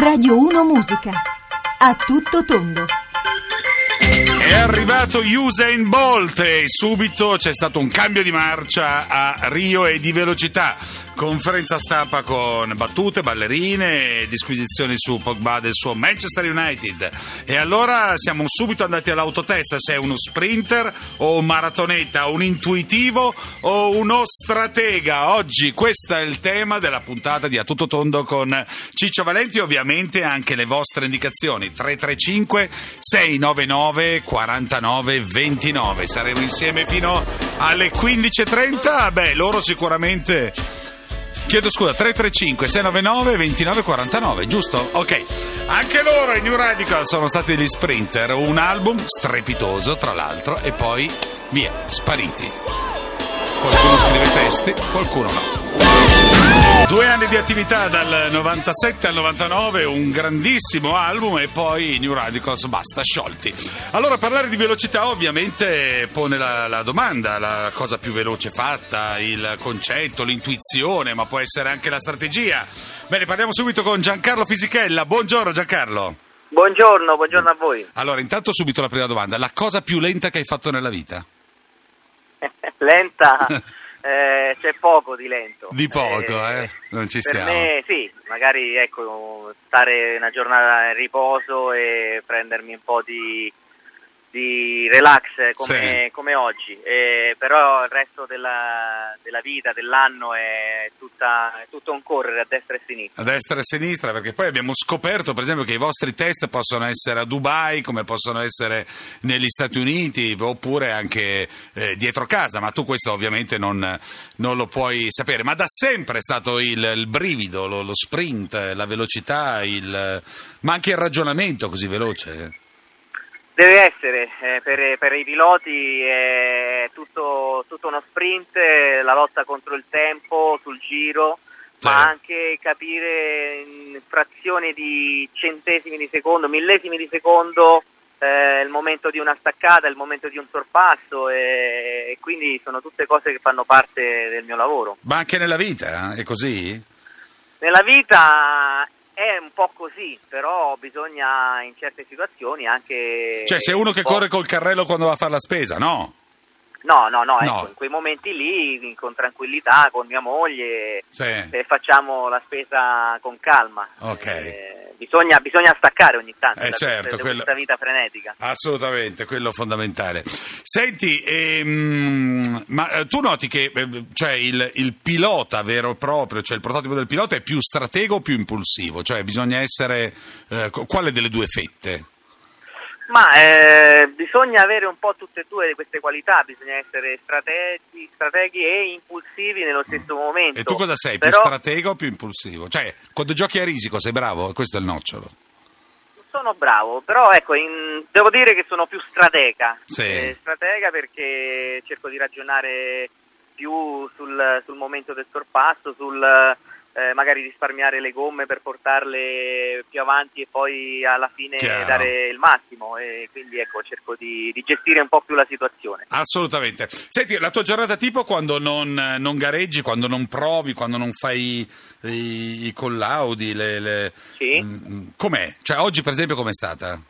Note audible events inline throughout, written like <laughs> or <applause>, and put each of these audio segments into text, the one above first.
Radio 1 Musica. A tutto tondo. È arrivato Usain Bolt e subito c'è stato un cambio di marcia a Rio e di velocità. Conferenza stampa con battute, ballerine, disquisizioni su Pogba del suo Manchester United. E allora siamo subito andati all'autotest se è uno sprinter o un maratoneta, un intuitivo o uno stratega. Oggi questo è il tema della puntata di A Tutto Tondo con Ciccio Valenti, ovviamente anche le vostre indicazioni 335 699 49 29. Saremo insieme fino alle 15.30. Beh, loro sicuramente Chiedo scusa, 335 699 2949, giusto? Ok. Anche loro, i New Radical, sono stati degli sprinter. Un album strepitoso, tra l'altro, e poi via, spariti. Qualcuno scrive testi, qualcuno no. Due anni di attività dal 97 al 99, un grandissimo album e poi New Radicals basta, sciolti. Allora parlare di velocità ovviamente pone la, la, domanda, la cosa più veloce fatta, il concetto, l'intuizione, ma può essere anche la strategia. Bene, parliamo subito con Giancarlo Fisichella. Buongiorno Giancarlo. Buongiorno, buongiorno a voi. Allora, intanto subito la prima domanda, la cosa più lenta che hai fatto nella vita? <laughs> lenta? <laughs> Eh, c'è poco di lento. Di poco, eh? eh? Non ci per siamo. Me sì, magari ecco, stare una giornata in riposo e prendermi un po' di di relax come, sì. come oggi, eh, però il resto della, della vita, dell'anno è, tutta, è, tutto un correre a destra e a sinistra. A destra e a sinistra, perché poi abbiamo scoperto per esempio che i vostri test possono essere a Dubai, come possono essere negli Stati Uniti, oppure anche eh, dietro casa, ma tu questo ovviamente non, non, lo puoi sapere. Ma da sempre è stato il, il brivido, lo, lo, sprint, la velocità, il, ma anche il ragionamento così veloce. Deve essere, eh, per, per, i piloti è tutto, tutto, uno sprint, la lotta contro il tempo, sul giro, sì. ma anche capire in frazioni di centesimi di secondo, millesimi di secondo eh, il momento di una staccata, il momento di un sorpasso e, e, quindi sono tutte cose che fanno parte del mio lavoro. Ma anche nella vita eh? è così? Nella vita è un po' così, però bisogna in certe situazioni anche... Cioè, sei uno che corre col carrello quando va a fare la spesa, no? No, no, no, ecco, in quei momenti lì, con tranquillità, con mia moglie, sì. eh, facciamo la spesa con calma. Ok. Eh, bisogna, bisogna, staccare ogni tanto eh, certo, da quello... questa vita frenetica. Assolutamente, quello fondamentale. Senti, ehm, ma eh, tu noti che eh, cioè il, il, pilota vero e proprio, cioè il prototipo del pilota è più stratego o più impulsivo? Cioè bisogna essere... Eh, quale delle due fette? Ma eh, bisogna avere un po' tutte e due queste qualità, bisogna essere strategi, strateghi e impulsivi nello stesso momento. E tu cosa sei, Però... più stratego o più impulsivo? Cioè, quando giochi a risico sei bravo? Questo è il nocciolo. Sono bravo, però ecco, in... devo dire che sono più stratega. Sì. Eh, stratega perché cerco di ragionare più sul, sul momento del sorpasso, sul eh, magari risparmiare le gomme per portarle più avanti e poi alla fine Chiaro. dare il massimo e quindi ecco cerco di, di, gestire un po' più la situazione. Assolutamente. Senti, la tua giornata tipo quando non, non gareggi, quando non provi, quando non fai i, i collaudi, le, le... Sì. Mm, com'è? Cioè oggi per esempio com'è stata?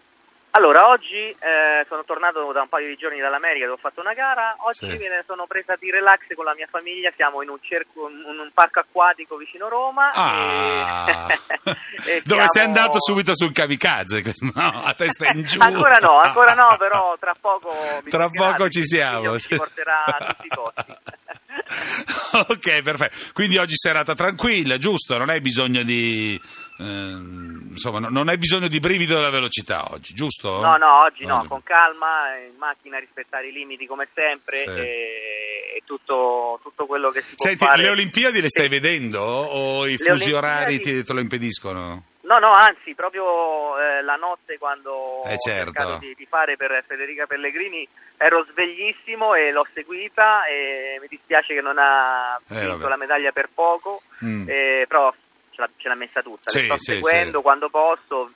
Allora, oggi eh, sono tornato da un paio di giorni dall'America dove ho fatto una gara, oggi Sì. me ne sono presa di relax con la mia famiglia, siamo in un, cerco, in un parco acquatico vicino Roma. Ah, e- <laughs> e dove sei siamo- andato subito sul kamikaze, no, a testa in giù. ancora no, ancora no, però tra poco Tra poco ci siamo. Ci porterà a tutti i posti. <laughs> <laughs> ok, perfetto. Quindi oggi serata tranquilla, giusto? Non hai bisogno di. ehm, insomma, no- non hai bisogno di brivido della velocità oggi, giusto? No, no, oggi no, con calma, in macchina rispettare i limiti come sempre Sì. e, e tutto, tutto quello che si può Senti, fare. le Olimpiadi le stai Sì. vedendo o i Le fusi Olimpiadi- orari ti, te lo impediscono? No, no, anzi, proprio eh, la notte quando Eh, ho certo. cercato di, di fare per Federica Pellegrini ero sveglissimo e l'ho seguita e mi dispiace che non ha Eh, vinto vabbè. la medaglia per poco, Mm. eh, però ce l'ha, ce l'ha messa tutta, Sì, le sto sì, seguendo sì. quando posso.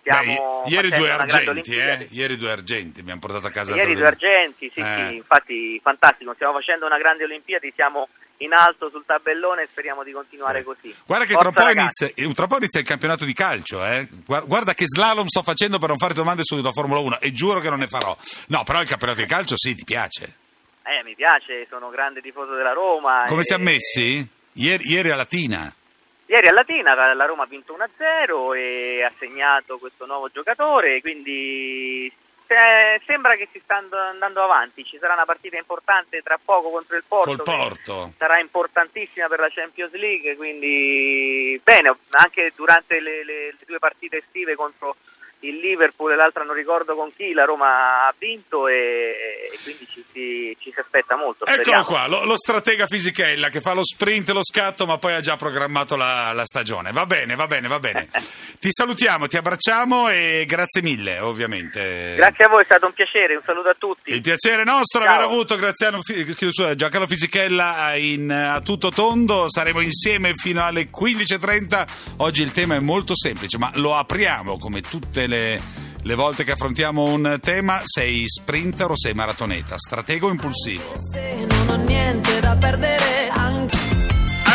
Stiamo Beh, ieri due argenti, eh? Ieri due argenti, abbiamo portato a casa Ieri due argenti, sì, Eh. sì, infatti fantastico, stiamo facendo una grande Olimpiadi, siamo in alto sul tabellone e speriamo di continuare così. Guarda che Forza, tra poco, ragazzi. inizia, tra poco inizia il campionato di calcio, eh. Guar- Guarda che slalom sto facendo per non fare domande sulla Formula 1 e giuro che non ne farò. No, però il campionato di calcio sì, ti piace. Eh, mi piace, sono grande tifoso della Roma. Come e- siamo messi? Ieri, ieri a Latina. Ieri a Latina la Roma ha vinto 1-0 e ha segnato questo nuovo giocatore, quindi sembra che si sta and- andando avanti. Ci sarà una partita importante tra poco contro il Porto. Porto. Sarà importantissima per la Champions League, quindi bene, anche durante le, le- le due partite estive contro il Liverpool e l'altra non ricordo con chi, la Roma ha vinto e, e quindi ci si, ci si aspetta molto. Eccolo speriamo. qua, lo, lo stratega fisichella che fa lo sprint e lo scatto, ma poi ha già programmato la, la stagione. Va bene, va bene, va bene. <laughs> ti salutiamo, ti abbracciamo e grazie mille, ovviamente. Grazie a voi, è stato un piacere, un saluto a tutti. Il piacere nostro Ciao. aver avuto Graziano, scusa, Giancarlo Fisichella in, a tutto tondo. Saremo insieme fino alle 15.30. Oggi il tema è molto semplice, ma lo apriamo come tutte le, le volte che affrontiamo un tema. Sei sprinter o sei maratoneta? Stratego o impulsivo? Se non ho niente da perdere anche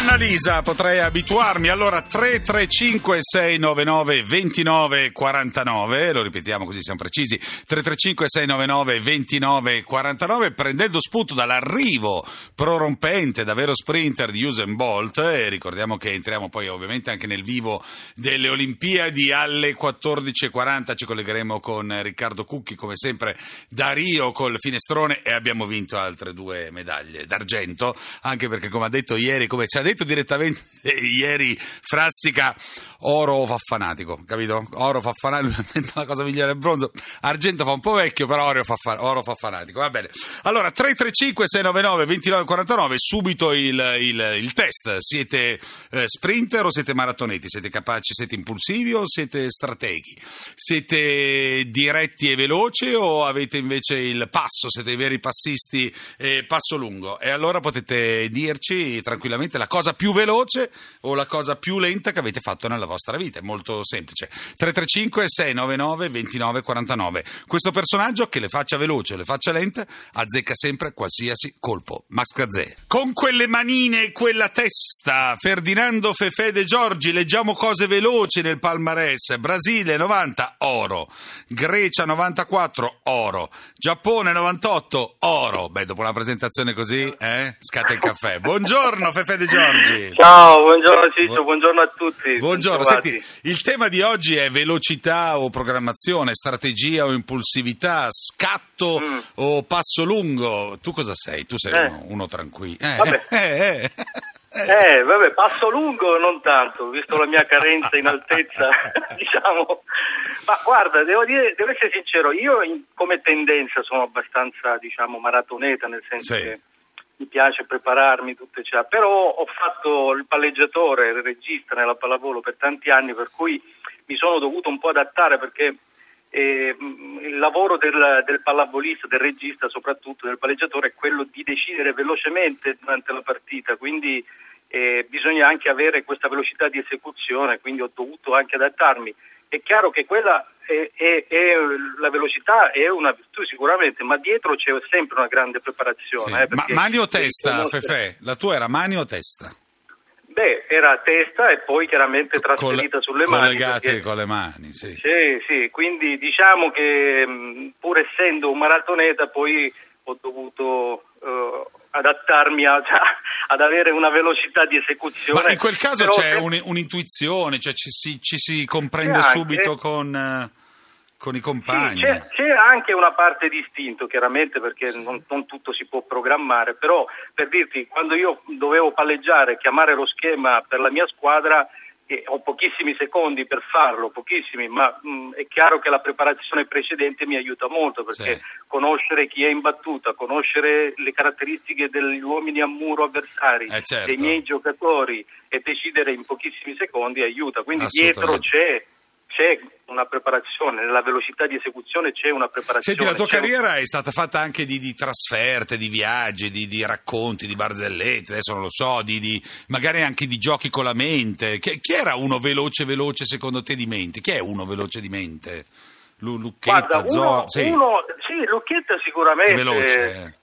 Annalisa, potrei abituarmi. Allora, 335 699 29 49, lo ripetiamo così siamo precisi. 335 699 29 49, prendendo spunto dall'arrivo prorompente, davvero sprinter di Usain Bolt. E ricordiamo che entriamo poi ovviamente anche nel vivo delle Olimpiadi alle 14.40. Ci collegheremo con Riccardo Cucchi, come sempre, da Rio col finestrone e abbiamo vinto altre due medaglie d'argento. Anche perché, come ha detto ieri, come ci ha detto direttamente <laughs> ieri Frassica, oro fa fanatico, capito? Oro fa fanatico, la cosa migliore è bronzo. Argento fa un po' vecchio, però oro fa, fa- oro fa fanatico. Va bene. Allora, 335 699 2949, subito il, il- il test. Siete eh, sprinter o siete maratoneti? Siete capaci, siete impulsivi o siete strateghi? Siete diretti e veloci o avete invece il passo? Siete i veri passisti eh, passo lungo? E allora potete dirci tranquillamente la cosa più veloce o la cosa più lenta che avete fatto nella vostra vita. È molto semplice. 335 699 2949. Questo personaggio che le faccia veloce o le faccia lente azzecca sempre qualsiasi colpo. Max Gazzè. Con quelle manine e quella testa, Ferdinando Fefè De Giorgi, leggiamo cose veloci nel palmarès. Brasile 90, oro. Grecia 94, oro. Giappone 98, oro. Beh, dopo una presentazione così, eh? Scatta il caffè. Buongiorno Fefè De Giorgi. Ciao, buongiorno Ciccio, Bu- buongiorno a tutti. Buongiorno, senti, il tema di oggi è velocità o programmazione, strategia o impulsività, scatto Mm. o passo lungo. Tu cosa sei? Tu sei Eh. uno, uno tranquillo. Eh, Vabbè. <laughs> eh, eh. Eh, vabbè, passo lungo non tanto, visto la mia carenza in altezza, <laughs> <laughs> diciamo. Ma guarda, devo, dire, devo essere sincero, io in- come tendenza sono abbastanza, diciamo, maratoneta, nel senso Sì. che mi piace prepararmi, tutto eccetera. Però ho fatto il palleggiatore, il regista nella pallavolo per tanti anni, per cui mi sono dovuto un po' adattare perché eh, mh, il lavoro del, del pallavolista, del regista, soprattutto del palleggiatore, è quello di decidere velocemente durante la partita, quindi eh, bisogna anche avere questa velocità di esecuzione, quindi ho dovuto anche adattarmi. È chiaro che quella è, è- è- la velocità è una virtù sicuramente, ma dietro c'è sempre una grande preparazione. Sì. eh, Ma mani o testa, conoscere- Fefè? La tua era mani o testa? Beh, era a testa e poi chiaramente trasferita Col- sulle mani. Collegate perché- con le mani, sì. Sì, sì, quindi diciamo che pur essendo un maratoneta poi ho dovuto eh, adattarmi a- <laughs> ad avere una velocità di esecuzione. Ma in quel caso Però c'è se- un- un'intuizione, cioè ci si, ci si comprende Anche. subito con, eh, con i Sì, compagni. c'è, c'è anche una parte di istinto, chiaramente, perché non, non tutto si può programmare, però per dirti, quando io dovevo palleggiare, chiamare lo schema per la mia squadra, eh, ho pochissimi secondi per farlo, pochissimi, ma mh, è chiaro che la preparazione precedente mi aiuta molto, perché Sì. conoscere chi è in battuta, conoscere le caratteristiche degli uomini a muro avversari, Eh, certo. dei miei giocatori e decidere in pochissimi secondi aiuta. Quindi dietro c'è c'è una preparazione, nella velocità di esecuzione c'è una preparazione. Senti, la tua c'è un- carriera è stata fatta anche di, di trasferte, di viaggi, di, di racconti, di barzellette, adesso non lo so, di, di- magari anche di giochi con la mente. Chi, chi era uno veloce veloce secondo te di mente? Chi è uno veloce di mente? Lu, Lucchetta, Guarda, uno, Zoa, sì, uno- sì, Lucchetta sicuramente. veloce. eh.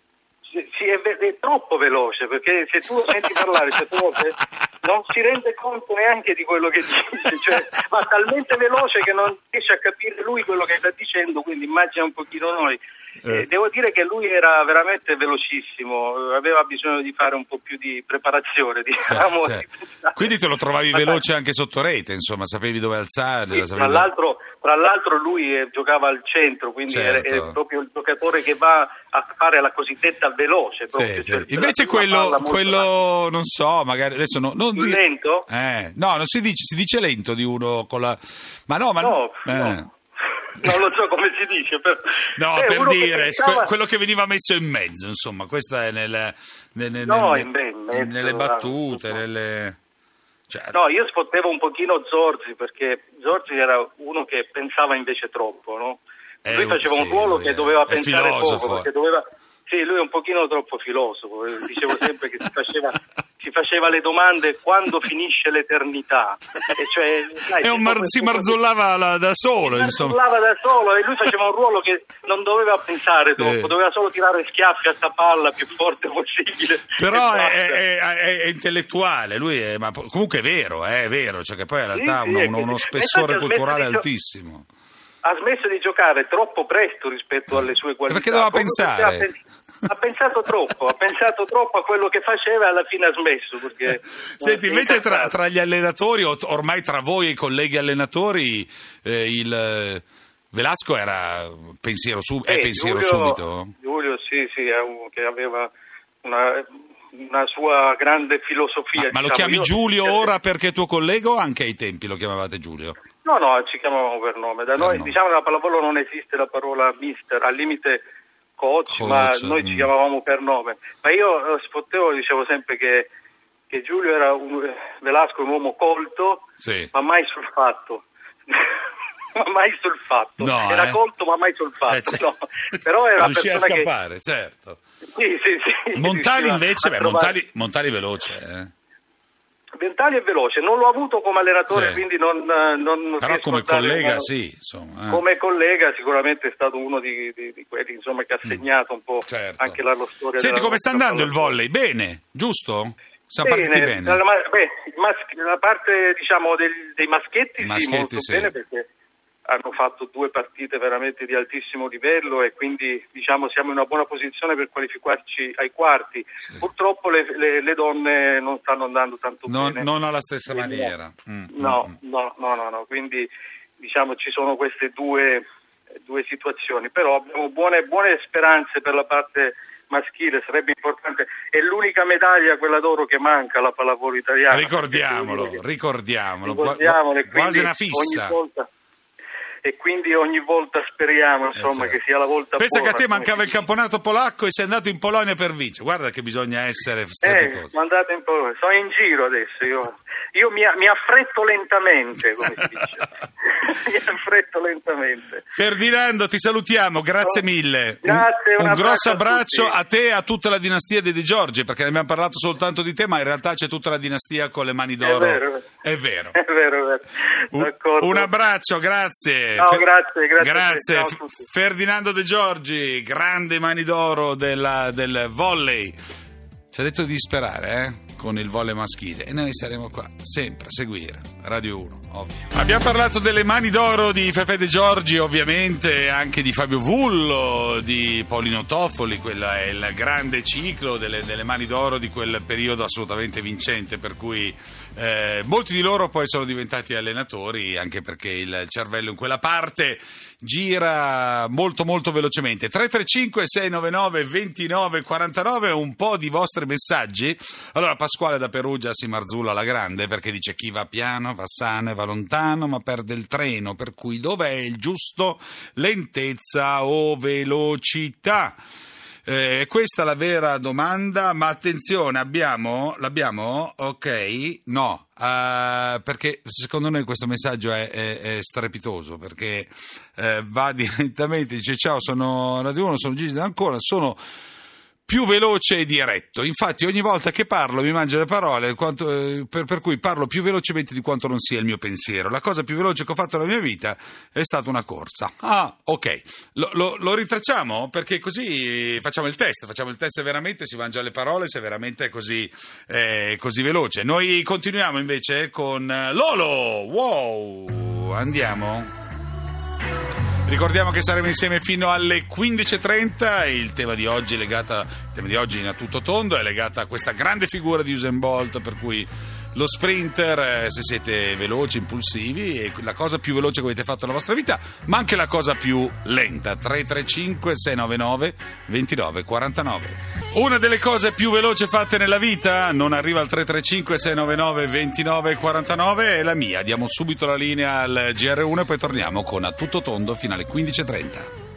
Sì, è, è, troppo veloce perché se tu lo <laughs> senti parlare certe volte non si rende conto neanche di quello che dice, cioè va talmente veloce che non riesce a capire lui quello che sta dicendo, quindi immagina un pochino noi. Eh. devo dire che lui era veramente velocissimo, aveva bisogno di fare un po' più di preparazione. <laughs> Diciamo, cioè, cioè. Quindi te lo trovavi veloce anche sotto rete, insomma, sapevi dove alzare. Sì, tra, l'altro, tra, l'altro, lui eh, giocava al centro, quindi certo. è, è, proprio il giocatore che va a fare la cosiddetta veloce. Proprio, sì, cioè, Invece quello, quello non so, magari adesso no, non di... lento? Eh, no, non si dice, si dice lento di uno con la... Ma no, ma no. Eh. no <laughs> non lo so come si dice. Per... No, eh, per dire, pensava... quello che veniva messo in mezzo, insomma, questo è nel, nel, nel, no, nel, mezzo, nelle battute, nelle... Cioè... No, io sfottevo un pochino Zorzi perché Zorzi era uno che pensava invece troppo, no? Eh, lui faceva sì, un ruolo che doveva pensare filosofo. poco, perché doveva... Sì, lui è un pochino troppo filosofo, dicevo sempre che si faceva si faceva le domande quando finisce l'eternità. E cioè, dai, <laughs> mar- si marzollava la, da solo. Si marzollava da solo e lui faceva un ruolo che non doveva pensare troppo, eh. doveva solo tirare schiaffi a sta palla più forte possibile. Però è, è, è, è, intellettuale, lui è, ma comunque è vero, è vero, cioè che poi in realtà sì, sì, uno, uno spessore culturale altissimo. Ha smesso di giocare troppo presto rispetto alle sue qualità. Perché doveva pensare? Ha pensato troppo, ha pensato troppo a quello che faceva e alla fine ha smesso. Perché, <laughs> Senti, invece tra, tra, gli allenatori, ormai tra voi e i colleghi allenatori, eh, il eh, Velasco era pensiero, sub- eh, pensiero Giulio, subito? Giulio sì, sì, che aveva una, una sua grande filosofia. Ma, ma lo diciamo. chiami Giulio Io, ora perché è tuo collega o anche ai tempi lo chiamavate Giulio? No, no, ci chiamavamo per nome. Da per noi, nome. diciamo, nella pallavolo non esiste la parola mister, al limite coach, coach ma noi ci mm. chiamavamo per nome. Ma io eh, sfottevo, dicevo sempre che, che Giulio era un, Velasco un uomo colto, sì. ma mai sul fatto. <laughs> ma mai sul fatto. No, era eh? colto, ma mai sul fatto. Eh, cioè... no. Però era <laughs> Riuscì a scappare, che... certo. Sì, sì, sì. Montali invece, beh, Montali, Montali veloce, eh. Ventali è veloce, non l'ho avuto come allenatore, sì. quindi non, non Però come collega una... sì, insomma. Eh. Come collega sicuramente è stato uno di, di, di quelli insomma, che ha mm. segnato un po' certo. anche la storia. Senti, come sta andando il volley? Bene, giusto? Siamo bene, partiti bene. La, beh, la parte diciamo, del, dei maschietti, maschietti sì, molto sì. bene perché hanno fatto due partite veramente di altissimo livello e quindi diciamo, siamo in una buona posizione per qualificarci ai quarti. Sì. Purtroppo le, le, le, donne non stanno andando tanto non, bene. Non alla stessa quindi, maniera. Mm, no, mm, mm. no, no, no, no, quindi diciamo ci sono queste due, due situazioni, però abbiamo buone, buone speranze per la parte maschile, sarebbe importante. È l'unica medaglia, quella d'oro, che manca alla pallavolo italiana. Ricordiamolo, ricordiamolo. ricordiamolo. Quasi una fissa. Ogni volta, e quindi ogni volta speriamo eh, insomma, eh certo. che sia la volta Pensa buona, che a te mancava il campionato polacco e sei andato in Polonia per vincere. Guarda che bisogna essere strepitosi. Eh, in Polonia. Sono in giro adesso. Io, io mi, mi, affretto lentamente, come si dice. <laughs> mi affretto lentamente. Ferdinando, ti salutiamo, grazie mille. Grazie, un, un grosso abbraccio a, a, te e a tutta la dinastia dei De Giorgi, perché ne abbiamo parlato soltanto di te, ma in realtà c'è tutta la dinastia con le mani d'oro. È vero, è vero. È vero, <laughs> è vero. Un, un abbraccio, grazie. No, grazie, grazie. grazie. Ciao Ferdinando De Giorgi, grande mani d'oro della, del volley. Ci ha detto di sperare, eh? Con il volley maschile e noi saremo qua sempre a seguire Radio 1, ovvio. Abbiamo parlato delle mani d'oro di Fefe De Giorgi, ovviamente anche di Fabio Vullo, di Paolino Toffoli, quello è il grande ciclo delle, delle mani d'oro di quel periodo assolutamente vincente, per cui eh, molti di loro poi sono diventati allenatori, anche perché il cervello in quella parte gira molto molto velocemente. 335 699 2949 un po' di vostri messaggi. Allora Pasquale da Perugia si marzulla alla grande perché dice chi va piano va sano e va lontano ma perde il treno per cui dov'è il giusto lentezza o velocità eh, questa è la vera domanda, ma attenzione, abbiamo, l'abbiamo? Ok, no, uh, perché secondo noi questo messaggio è, è, è strepitoso, perché uh, va <laughs> direttamente, dice ciao, sono Radio 1, sono Gigi D'Ancona, sono più veloce e diretto. Infatti ogni volta che parlo mi mangio le parole, quanto, eh, per, per, cui parlo più velocemente di quanto non sia il mio pensiero. La cosa più veloce che ho fatto nella mia vita è stata una corsa. Ah, ok. Lo, lo, lo ritracciamo? Perché così facciamo il test. Facciamo il test se veramente si mangia le parole, se veramente è così, eh, così veloce. Noi continuiamo invece con Lolo. Wow! Andiamo. Ricordiamo che saremo insieme fino alle 15.30 il tema di oggi, legata, il tema di oggi in a tutto tondo è legato a questa grande figura di Usain Bolt per cui lo sprinter, eh, se siete veloci, impulsivi, è la cosa più veloce che avete fatto nella vostra vita, ma anche la cosa più lenta. 335 699 2949. Una delle cose più veloci fatte nella vita non arriva al 335 699 2949 è la mia. Diamo subito la linea al GR1 e poi torniamo con a tutto tondo fino alle 15.30.